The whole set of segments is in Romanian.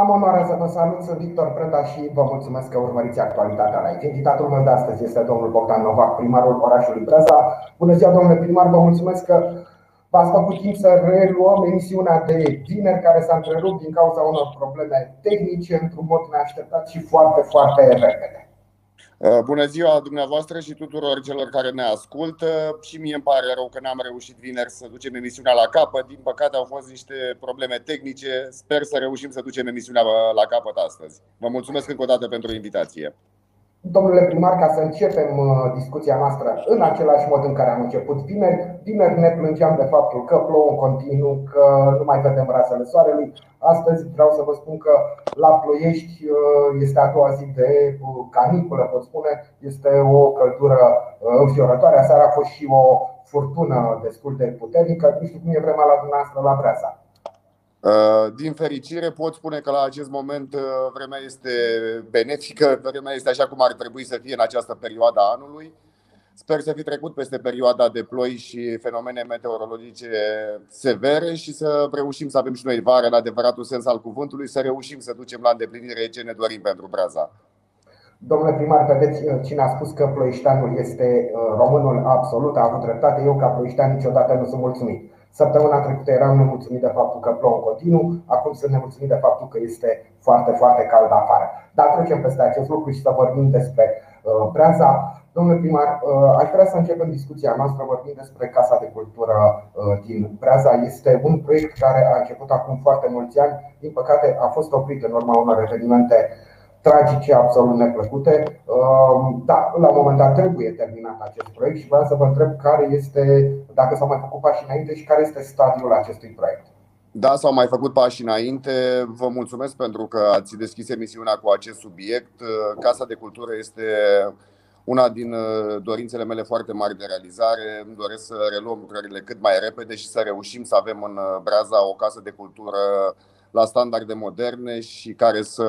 Am onoarea să vă salut, sunt Victor Preda și vă mulțumesc că urmăriți actualitatea la Invitatul meu de astăzi este domnul Bogdan Novac, primarul orașului Brăza. Bună ziua, domnule primar, vă mulțumesc că v-ați făcut timp să reluăm emisiunea de vineri care s-a întrerupt din cauza unor probleme tehnice într-un mod neașteptat și foarte, foarte repede. Uh, bună ziua dumneavoastră și tuturor celor care ne ascultă. Și mie îmi pare rău că n-am reușit vineri să ducem emisiunea la capăt. Din păcate au fost niște probleme tehnice. Sper să reușim să ducem emisiunea la capăt astăzi. Vă mulțumesc încă o dată pentru invitație. Domnule primar, ca să începem uh, discuția noastră în același mod în care am început vineri, vineri ne plângeam de faptul că plouă în continuu, că nu mai vedem razele soarelui. Astăzi vreau să vă spun că la Ploiești uh, este a doua zi de uh, caniculă, pot spune, este o căldură înfiorătoare. Aseară a fost și o furtună destul de puternică. Nu știu cum e vremea la dumneavoastră la Breaza. Uh, din fericire pot spune că la acest moment uh, vremea este benefică, vremea este așa cum ar trebui să fie în această perioadă a anului. Sper să fi trecut peste perioada de ploi și fenomene meteorologice severe și să reușim să avem și noi vară în adevăratul sens al cuvântului, să reușim să ducem la îndeplinire ce ne dorim pentru Braza. Domnule primar, vedeți uh, cine a spus că ploieșteanul este românul absolut, a avut dreptate. Eu, ca ploieștean, niciodată nu sunt mulțumit. Săptămâna trecută eram nemulțumit de faptul că plouă în continuu, acum sunt nemulțumit de faptul că este foarte, foarte cald afară. Dar trecem peste acest lucru și să vorbim despre uh, Breaza. Domnule primar, uh, aș vrea să începem discuția noastră vorbind despre Casa de Cultură uh, din Breaza. Este un proiect care a început acum foarte mulți ani. Din păcate, a fost oprit în urma unor evenimente tragice, absolut neplăcute. Um, da, la un moment dat trebuie terminat acest proiect și vreau să vă întreb care este, dacă s-au mai făcut pași înainte și care este stadiul acestui proiect. Da, s-au mai făcut pași înainte. Vă mulțumesc pentru că ați deschis emisiunea cu acest subiect. Casa de Cultură este una din uh, dorințele mele foarte mari de realizare. Îmi doresc să reluăm lucrările cât mai repede și să reușim să avem în uh, Braza o casă de cultură la standarde moderne și care să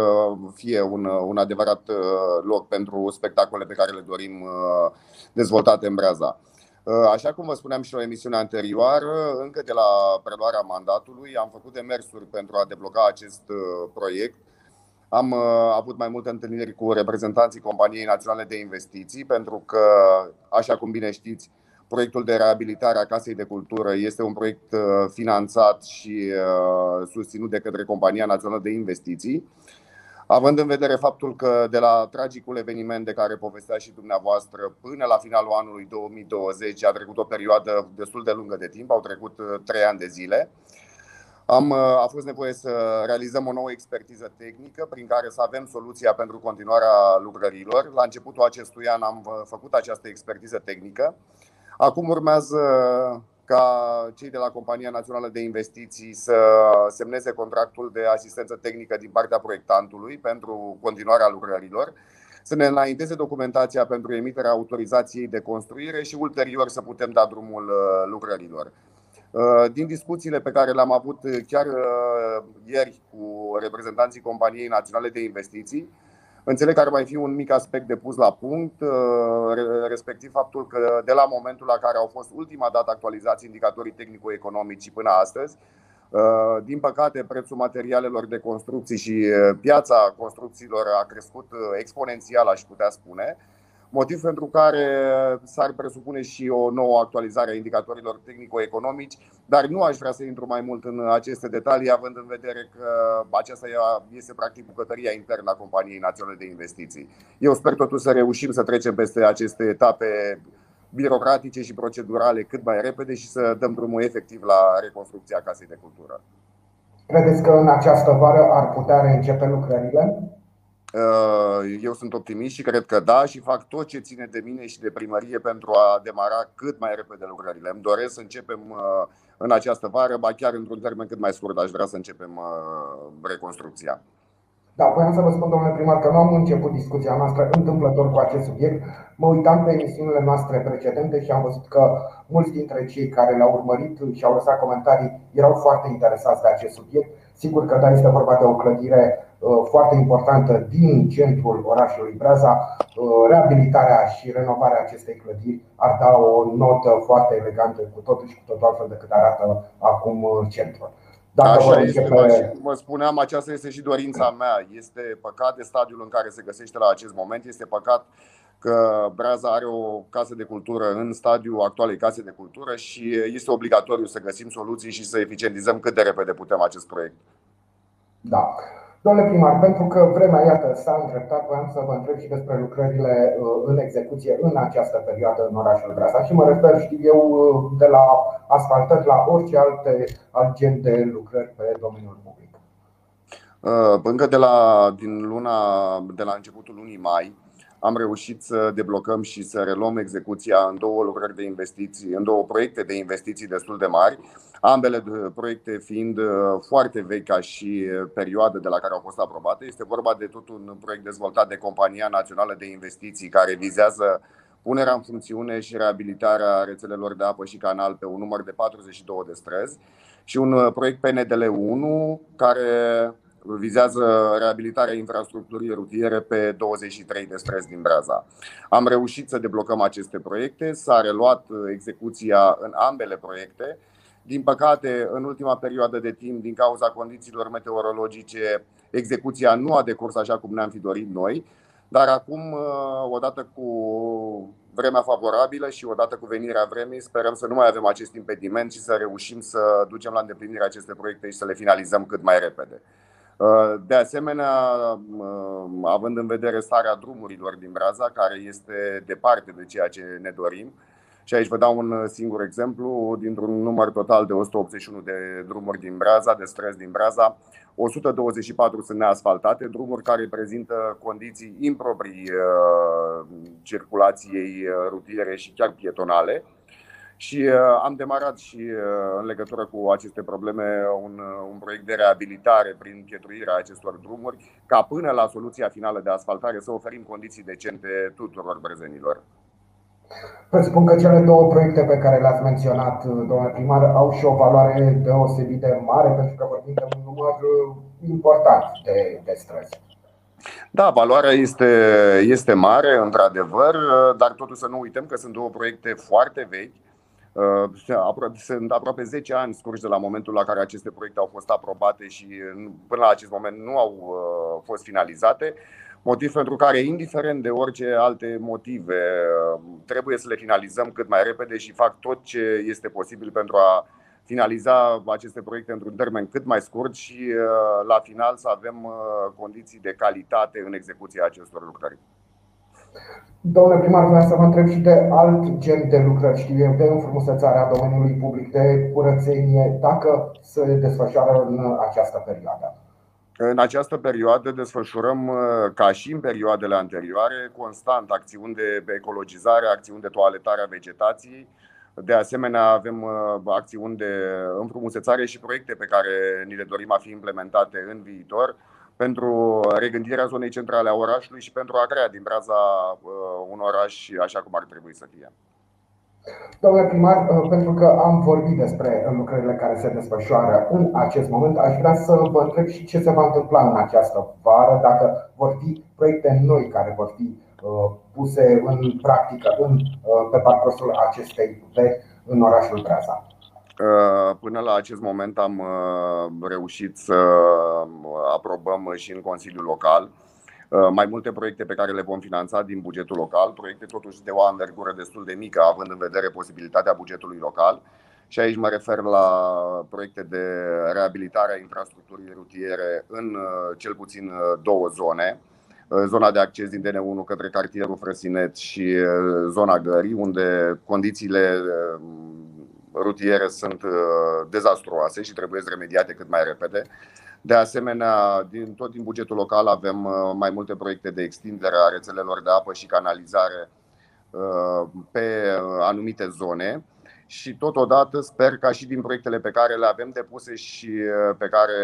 fie un, un adevărat uh, loc pentru spectacole pe care le dorim uh, dezvoltate în Breaza. Uh, așa cum vă spuneam și la emisiunea anterioară, încă de la preluarea mandatului am făcut demersuri pentru a debloca acest proiect. Am avut mai multe întâlniri cu reprezentanții Companiei Naționale de Investiții, pentru că, așa cum bine știți, Proiectul de reabilitare a Casei de Cultură este un proiect uh, finanțat și uh, susținut de către Compania Națională de Investiții. Având în vedere faptul că de la tragicul eveniment de care povestea și dumneavoastră până la finalul anului 2020 a trecut o perioadă destul de lungă de timp, au trecut uh, trei ani de zile, am, a fost nevoie să realizăm o nouă expertiză tehnică prin care să avem soluția pentru continuarea lucrărilor. La începutul acestui an am făcut această expertiză tehnică Acum urmează ca cei de la Compania Națională de Investiții să semneze contractul de asistență tehnică din partea proiectantului pentru continuarea lucrărilor, să ne înainteze documentația pentru emiterea autorizației de construire și ulterior să putem da drumul uh, lucrărilor. Uh, din discuțiile pe care le-am avut chiar uh, ieri cu reprezentanții Companiei Naționale de Investiții, Înțeleg că ar mai fi un mic aspect de pus la punct, uh, respectiv faptul că de la momentul la care au fost ultima dată actualizați indicatorii tehnico-economici până astăzi, uh, din păcate, prețul materialelor de construcții și uh, piața construcțiilor a crescut exponențial, aș putea spune motiv pentru care s-ar presupune și o nouă actualizare a indicatorilor tehnico-economici, dar nu aș vrea să intru mai mult în aceste detalii, având în vedere că aceasta este practic bucătăria internă a Companiei Naționale de Investiții. Eu sper totuși să reușim să trecem peste aceste etape birocratice și procedurale cât mai repede și să dăm drumul efectiv la reconstrucția Casei de Cultură. Credeți că în această vară ar putea reîncepe lucrările? Uh, eu sunt optimist și cred că da și fac tot ce ține de mine și de primărie pentru a demara cât mai repede lucrările. Îmi doresc să începem uh, în această vară, ba chiar într-un termen cât mai scurt aș vrea să începem uh, reconstrucția. Da, voiam să vă spun, domnule primar, că nu am început discuția noastră întâmplător cu acest subiect. Mă uitam pe emisiunile noastre precedente și am văzut că mulți dintre cei care le-au urmărit și au lăsat comentarii erau foarte interesați de acest subiect. Sigur că da, este vorba de o clădire uh, foarte importantă din centrul orașului Braza. Uh, reabilitarea și renovarea acestei clădiri ar da o notă foarte elegantă, cu totul și cu totul altfel decât arată acum uh, centrul. Dacă Așa este, pe... vă spuneam, aceasta este și dorința mea. Este păcat de stadiul în care se găsește la acest moment, este păcat că Braza are o casă de cultură în stadiul actualei case de cultură și este obligatoriu să găsim soluții și să eficientizăm cât de repede putem acest proiect. Da. Domnule primar, pentru că vremea, iată, s-a îndreptat, vreau să vă întreb și despre lucrările uh, în execuție în această perioadă în orașul Braza și mă refer, știu eu, uh, de la asfaltări la orice alte, alt gen de lucrări pe domeniul public. Uh, încă de la, din luna, de la începutul lunii mai, am reușit să deblocăm și să reluăm execuția în două lucrări de investiții, în două proiecte de investiții destul de mari, ambele proiecte fiind uh, foarte vechi ca și uh, perioadă de la care au fost aprobate. Este vorba de tot un proiect dezvoltat de Compania Națională de Investiții care vizează punerea în funcțiune și reabilitarea rețelelor de apă și canal pe un număr de 42 de străzi și un uh, proiect PNDL 1 care vizează reabilitarea infrastructurii rutiere pe 23 de străzi din Braza. Am reușit să deblocăm aceste proiecte, s-a reluat execuția în ambele proiecte. Din păcate, în ultima perioadă de timp, din cauza condițiilor meteorologice, execuția nu a decurs așa cum ne-am fi dorit noi, dar acum, odată cu vremea favorabilă și odată cu venirea vremii, sperăm să nu mai avem acest impediment și să reușim să ducem la îndeplinire aceste proiecte și să le finalizăm cât mai repede. Uh, de asemenea, uh, având în vedere starea drumurilor din Braza, care este departe de ceea ce ne dorim, și aici vă dau un singur exemplu, dintr-un număr total de 181 de drumuri din Braza, de străzi din Braza, 124 sunt neasfaltate, drumuri care prezintă condiții improprii uh, circulației rutiere și chiar pietonale. Și uh, am demarat și uh, în legătură cu aceste probleme un, uh, un proiect de reabilitare prin pietruirea acestor drumuri, ca până la soluția finală de asfaltare să oferim condiții decente tuturor brezenilor. Presupun că cele două proiecte pe care le-ați menționat, domnule primar, au și o valoare deosebit de mare, pentru că vorbim de un număr important de, de străzi. Da, valoarea este, este mare, într-adevăr, dar totuși să nu uităm că sunt două proiecte foarte vechi Uh, sunt aproape 10 ani scurși de la momentul la care aceste proiecte au fost aprobate și până la acest moment nu au uh, fost finalizate. Motiv pentru care, indiferent de orice alte motive, uh, trebuie să le finalizăm cât mai repede și fac tot ce este posibil pentru a finaliza aceste proiecte într-un termen cât mai scurt și la final să avem condiții de calitate în execuția acestor lucrări. Domnule primar, vreau să vă întreb și de alt gen de lucrări, știu eu, de înfrumusețarea domeniului public, de curățenie, dacă se desfășoară în această perioadă. În această perioadă desfășurăm, uh, ca și în perioadele anterioare, constant acțiuni de ecologizare, acțiuni de toaletare a vegetației. De asemenea, avem uh, acțiuni de înfrumusețare și proiecte pe care ni le dorim a fi implementate în viitor pentru regândirea zonei centrale a orașului și pentru a crea din Braza uh, un oraș așa cum ar trebui să fie. Domnule primar, uh, pentru că am vorbit despre lucrările care se desfășoară în acest moment, aș vrea să vă întreb și ce se va întâmpla în această vară, dacă vor fi proiecte noi care vor fi uh, puse în practică în, pe parcursul acestei vechi în orașul Braza. Până la acest moment am uh, reușit să uh, aprobăm și în Consiliul Local uh, mai multe proiecte pe care le vom finanța din bugetul local, proiecte totuși de o anvergură destul de mică, având în vedere posibilitatea bugetului local. Și aici mă refer la proiecte de reabilitare a infrastructurii rutiere în cel puțin două zone. Zona de acces din DN1 către cartierul Frăsinet și zona Gării, unde condițiile rutiere sunt uh, dezastruoase și trebuie remediate cât mai repede. De asemenea, din, tot din bugetul local avem uh, mai multe proiecte de extindere a rețelelor de apă și canalizare uh, pe anumite zone și totodată sper ca și din proiectele pe care le avem depuse și pe care,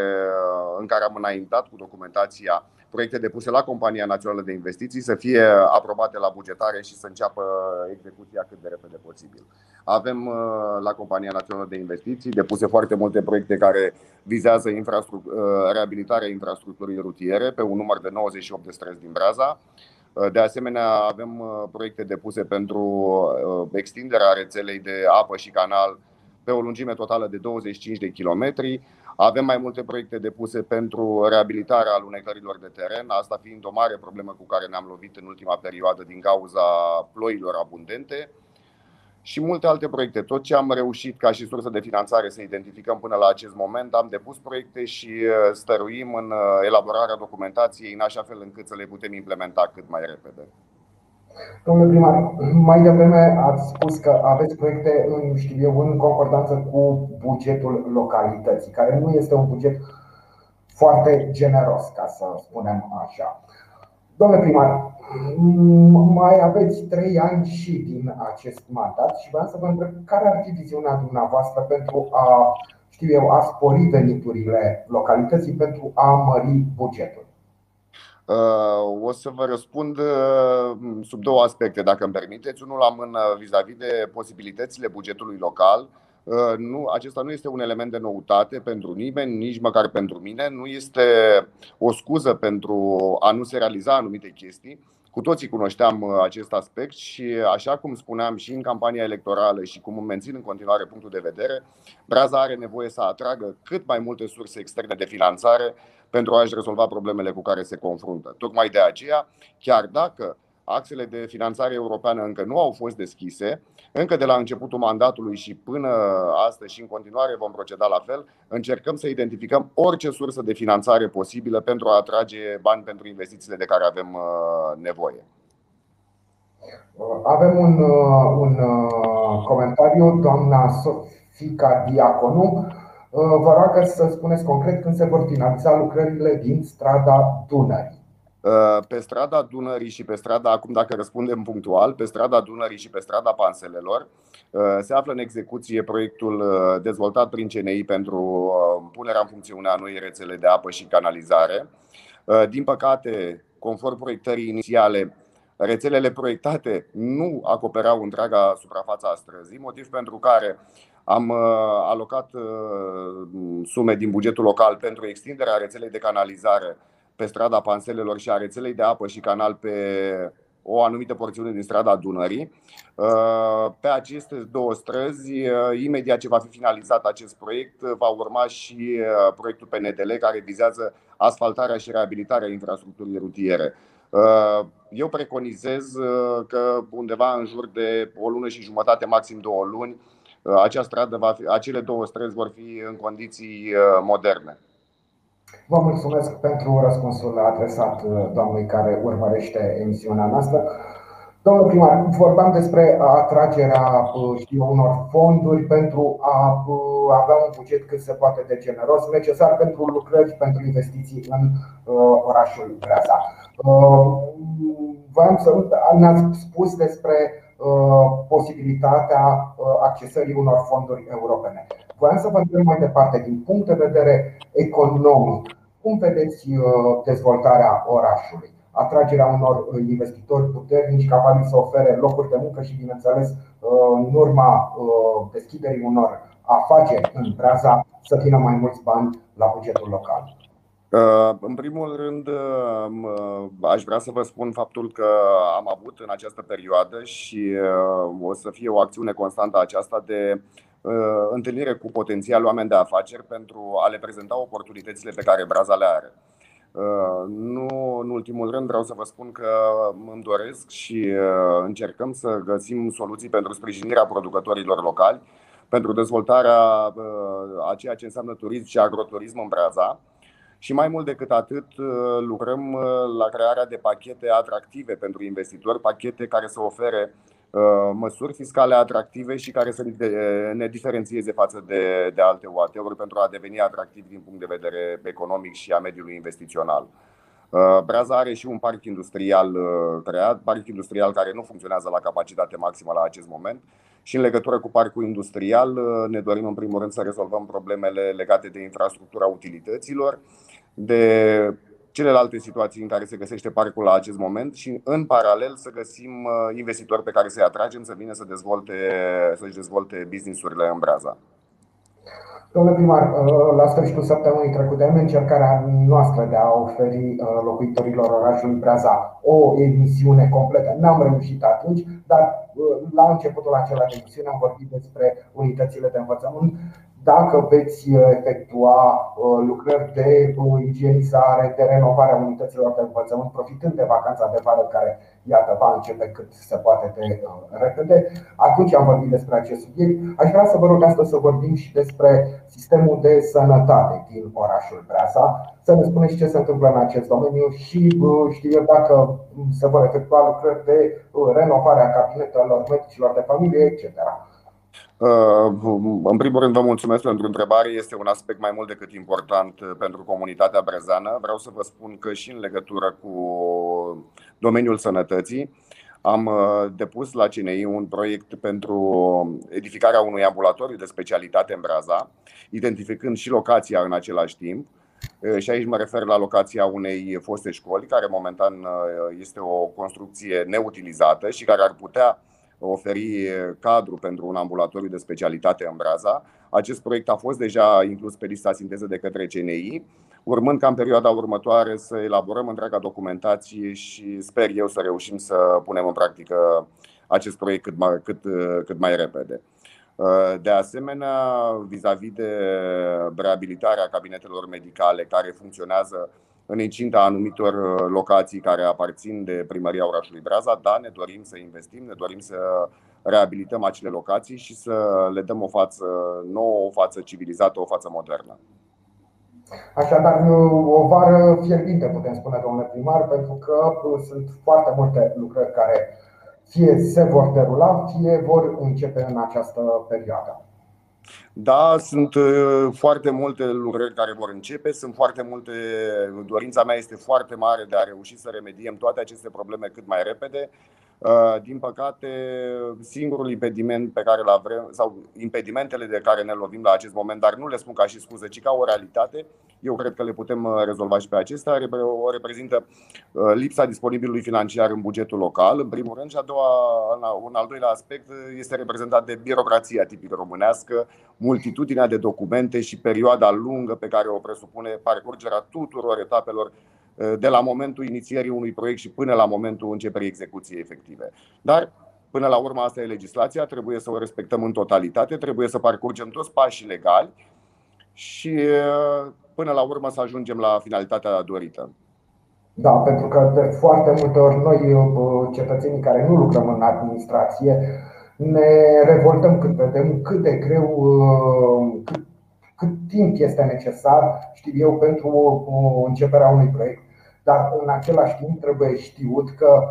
în care am înaintat cu documentația proiecte depuse la Compania Națională de Investiții să fie aprobate la bugetare și să înceapă execuția cât de repede posibil. Avem uh, la Compania Națională de Investiții depuse foarte multe proiecte care vizează infrastructur, uh, reabilitarea infrastructurii rutiere pe un număr de 98 de străzi din Braza. Uh, de asemenea, avem proiecte depuse pentru extinderea rețelei de apă și canal pe o lungime totală de 25 de kilometri. Avem mai multe proiecte depuse pentru reabilitarea alunecărilor de teren, asta fiind o mare problemă cu care ne-am lovit în ultima perioadă din cauza ploilor abundente și multe alte proiecte. Tot ce am reușit ca și sursă de finanțare să identificăm până la acest moment, am depus proiecte și uh, stăruim în uh, elaborarea documentației în așa fel încât să le putem implementa cât mai repede. Domnule primar, mai devreme ați spus că aveți proiecte în, știu eu, în concordanță cu bugetul localității, care nu este un buget foarte generos, ca să spunem așa. Domnule primar, mai aveți trei ani și din acest mandat și vreau să vă întreb care ar fi viziunea dumneavoastră pentru a, știu eu, a spori veniturile localității pentru a mări bugetul. Uh, o să vă răspund uh, sub două aspecte, dacă îmi permiteți. Unul la mână vis-a-vis de posibilitățile bugetului local. Uh, nu, acesta nu este un element de noutate pentru nimeni, nici măcar pentru mine. Nu este o scuză pentru a nu se realiza anumite chestii. Cu toții cunoșteam acest aspect și, așa cum spuneam și în campania electorală și cum mențin în continuare punctul de vedere, Braza are nevoie să atragă cât mai multe surse externe de finanțare pentru a-și rezolva problemele cu care se confruntă. Tocmai de aceea, chiar dacă axele de finanțare europeană încă nu au fost deschise, încă de la începutul mandatului și până astăzi și în continuare vom proceda la fel, încercăm să identificăm orice sursă de finanțare posibilă pentru a atrage bani pentru investițiile de care avem uh, nevoie. Avem un, uh, un uh, comentariu, doamna Sofica Diaconu Uh, vă rog să spuneți concret când se vor finaliza lucrările din strada Dunării. Uh, pe strada Dunării și pe strada, acum dacă răspundem punctual, pe strada Dunării și pe strada Panselelor uh, se află în execuție proiectul dezvoltat prin CNI pentru punerea în funcțiune a noi rețele de apă și canalizare. Din păcate, conform proiectării inițiale, rețelele proiectate nu acoperau întreaga suprafață a străzii, motiv pentru care am uh, alocat uh, sume din bugetul local pentru extinderea rețelei de canalizare pe strada Panselelor și a rețelei de apă și canal pe o anumită porțiune din strada Dunării. Uh, pe aceste două străzi, imediat ce va fi finalizat acest proiect, va urma și proiectul PNDL care vizează asfaltarea și reabilitarea infrastructurii rutiere. Eu preconizez că undeva în jur de o lună și jumătate, maxim două luni, Uh, acea stradă va fi, acele două străzi vor fi în condiții uh, moderne. Vă mulțumesc pentru răspunsul adresat uh, doamnei care urmărește emisiunea noastră. Domnul primar, vorbeam despre atragerea știu, unor fonduri pentru a avea un buget cât se poate de generos, necesar pentru lucrări, pentru investiții în orașul Breaza. Vreau să ne-ați spus despre Uh, posibilitatea uh, accesării unor fonduri europene. Vreau să vă întreb mai departe, din punct de vedere economic, cum vedeți uh, dezvoltarea orașului? Atragerea unor investitori puternici capabili să ofere locuri de muncă și, bineînțeles, în urma deschiderii unor afaceri în Braza, să vină mai mulți bani la bugetul local. Uh, în primul rând, uh, aș vrea să vă spun faptul că am avut în această perioadă și uh, o să fie o acțiune constantă aceasta de întâlnire cu potențial oameni de afaceri pentru a le prezenta oportunitățile pe care Braza le are. Nu în ultimul rând vreau să vă spun că îmi doresc și încercăm să găsim soluții pentru sprijinirea producătorilor locali, pentru dezvoltarea a ceea ce înseamnă turism și agroturism în Braza și mai mult decât atât, uh, lucrăm uh, la crearea de pachete atractive pentru investitori, pachete care să ofere uh, măsuri fiscale atractive și care să ne diferențieze față de, de alte OAT-uri pentru a deveni atractiv din punct de vedere economic și a mediului investițional. Braza are și un parc industrial creat, parc industrial care nu funcționează la capacitate maximă la acest moment și în legătură cu parcul industrial ne dorim în primul rând să rezolvăm problemele legate de infrastructura utilităților de celelalte situații în care se găsește parcul la acest moment și în paralel să găsim uh, investitori pe care să-i atragem să vină să dezvolte, să-și dezvolte business-urile în Braza. Domnule primar, la sfârșitul săptămânii trecute, în încercarea noastră de a oferi locuitorilor orașului Breaza o emisiune completă, n-am reușit atunci, dar la începutul acela de emisiune am vorbit despre unitățile de învățământ dacă veți uh, efectua uh, lucrări de uh, igienizare, de renovare a unităților de învățământ, profitând de vacanța de vară care, iată, va începe cât se poate de repede, atunci am vorbit despre acest subiect. Aș vrea să vă rog astăzi să vorbim și despre sistemul de sănătate din orașul Breasa, să ne spuneți ce se întâmplă în acest domeniu și știu eu dacă se vor efectua lucrări de renovare a cabinetelor medicilor de familie, etc. Uh, în primul rând, vă mulțumesc pentru întrebare. Este un aspect mai mult decât important uh, pentru comunitatea brezană. Vreau să vă spun că și în legătură cu domeniul sănătății, am uh, depus la CNI un proiect pentru edificarea unui ambulatoriu de specialitate în Braza, identificând și locația în același timp. Și aici mă refer la locația unei foste școli, care momentan este o construcție neutilizată și care ar putea oferi cadru pentru un ambulatoriu de specialitate în Braza. Acest proiect a fost deja inclus pe lista sinteză de către CNI, urmând ca în perioada următoare să elaborăm întreaga documentație și sper eu să reușim să punem în practică acest proiect cât mai, cât, cât mai repede. De asemenea, vis-a-vis de reabilitarea cabinetelor medicale care funcționează în incinta anumitor uh, locații care aparțin de primăria orașului Braza, da, ne dorim să investim, ne dorim să reabilităm acele locații și să le dăm o față nouă, o față civilizată, o față modernă. Așadar, o vară fierbinte, putem spune, domnule primar, pentru că uh, sunt foarte multe lucrări care fie se vor derula, fie vor începe în această perioadă. Da, sunt uh, foarte multe lucrări care vor începe, sunt foarte multe. Dorința mea este foarte mare de a reuși să remediem toate aceste probleme cât mai repede. Uh, din păcate, singurul impediment pe care îl avem, sau impedimentele de care ne lovim la acest moment, dar nu le spun ca și scuză, ci ca o realitate, eu cred că le putem uh, rezolva și pe acestea, o reprezintă uh, lipsa disponibilului financiar în bugetul local, în primul rând, și a doua, un al doilea aspect este reprezentat de birocrația tipică românească, multitudinea de documente și perioada lungă pe care o presupune parcurgerea tuturor etapelor Eh, de la momentul inițierii unui proiect și până la momentul începerii execuției efective. Dar Până la urmă, asta e legislația, trebuie să o respectăm în totalitate, trebuie să parcurgem toți pașii legali și eh, până la urmă să ajungem la finalitatea dorită. Da, pentru că de foarte multe ori noi, eh, cetățenii care nu lucrăm în administrație, ne revoltăm când vedem cât de greu, cât, cât timp este necesar, știu eu, pentru începerea unui proiect. Dar în același timp trebuie știut că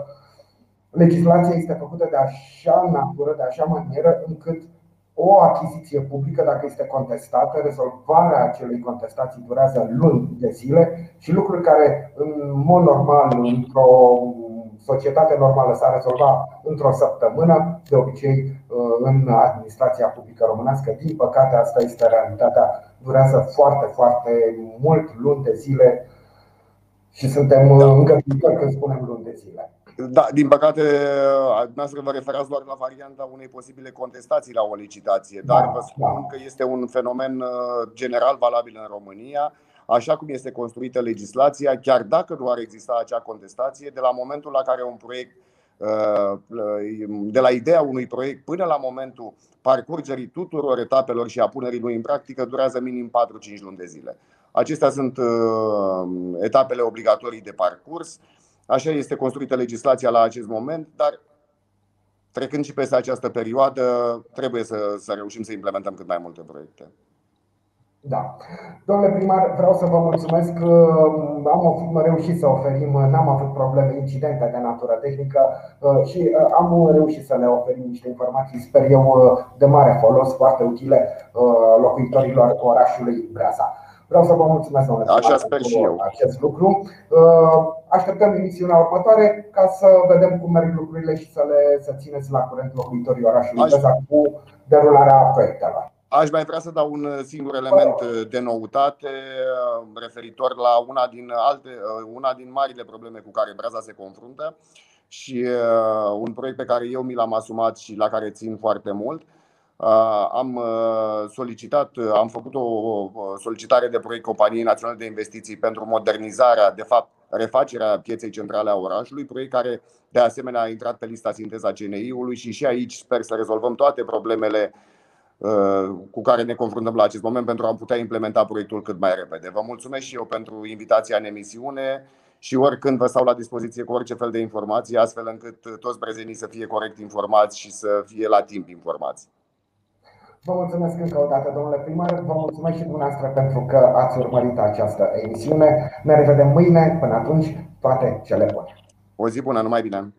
legislația este făcută de așa natură, de așa manieră încât o achiziție publică, dacă este contestată, rezolvarea acelei contestații durează luni de zile și lucruri care în mod normal într-o societate normală s-ar rezolva într-o săptămână, de obicei în administrația publică românească. Din păcate, asta este realitatea. Durează foarte, foarte mult, luni de zile și suntem da. îngăduitori când spunem luni de zile. Da, din păcate, dumneavoastră vă referați doar la varianta unei posibile contestații la o licitație, dar da, vă spun da. că este un fenomen uh, general valabil în România, așa cum este construită legislația, chiar dacă nu ar exista acea contestație, de la momentul la care un proiect uh, de la ideea unui proiect până la momentul parcurgerii tuturor etapelor și a punerii lui în practică durează minim 4-5 luni de zile. Acestea sunt uh, etapele obligatorii de parcurs. Așa este construită legislația la acest moment, dar trecând și peste această perioadă, trebuie să, să reușim să implementăm cât mai multe proiecte. Da. Domnule primar, vreau să vă mulțumesc că am reușit să oferim, n-am avut probleme, incidente de natură tehnică uh, și uh, am reușit să le oferim niște informații, sper eu, de mare folos, foarte utile locuitorilor orașului Breasa. Vreau să vă mulțumesc, domnule Așa sper și eu. acest lucru. Uh, așteptăm emisiunea următoare ca să vedem cum merg lucrurile și să le să țineți la curent locuitorii orașului Aș... cu derularea proiectelor. Aș mai vrea să dau un singur element de noutate uh, referitor la una din, alte, uh, una din marile probleme cu care Braza se confruntă și un proiect pe care eu mi l-am asumat și la care țin foarte mult. Am solicitat, am făcut o solicitare de proiect Companiei Naționale de Investiții pentru modernizarea, de fapt, refacerea pieței centrale a orașului, proiect care de asemenea a intrat pe lista sinteza CNI-ului și și aici sper să rezolvăm toate problemele cu care ne confruntăm la acest moment pentru a putea implementa proiectul cât mai repede. Vă mulțumesc și eu pentru invitația în emisiune și oricând vă stau la dispoziție cu orice fel de informații, astfel încât toți prezenii să fie corect informați și să fie la timp informați. Vă mulțumesc încă o dată, domnule primar. Vă mulțumesc și dumneavoastră pentru că ați urmărit această emisiune. Ne revedem mâine. Până atunci, toate cele bune. O zi bună, numai bine!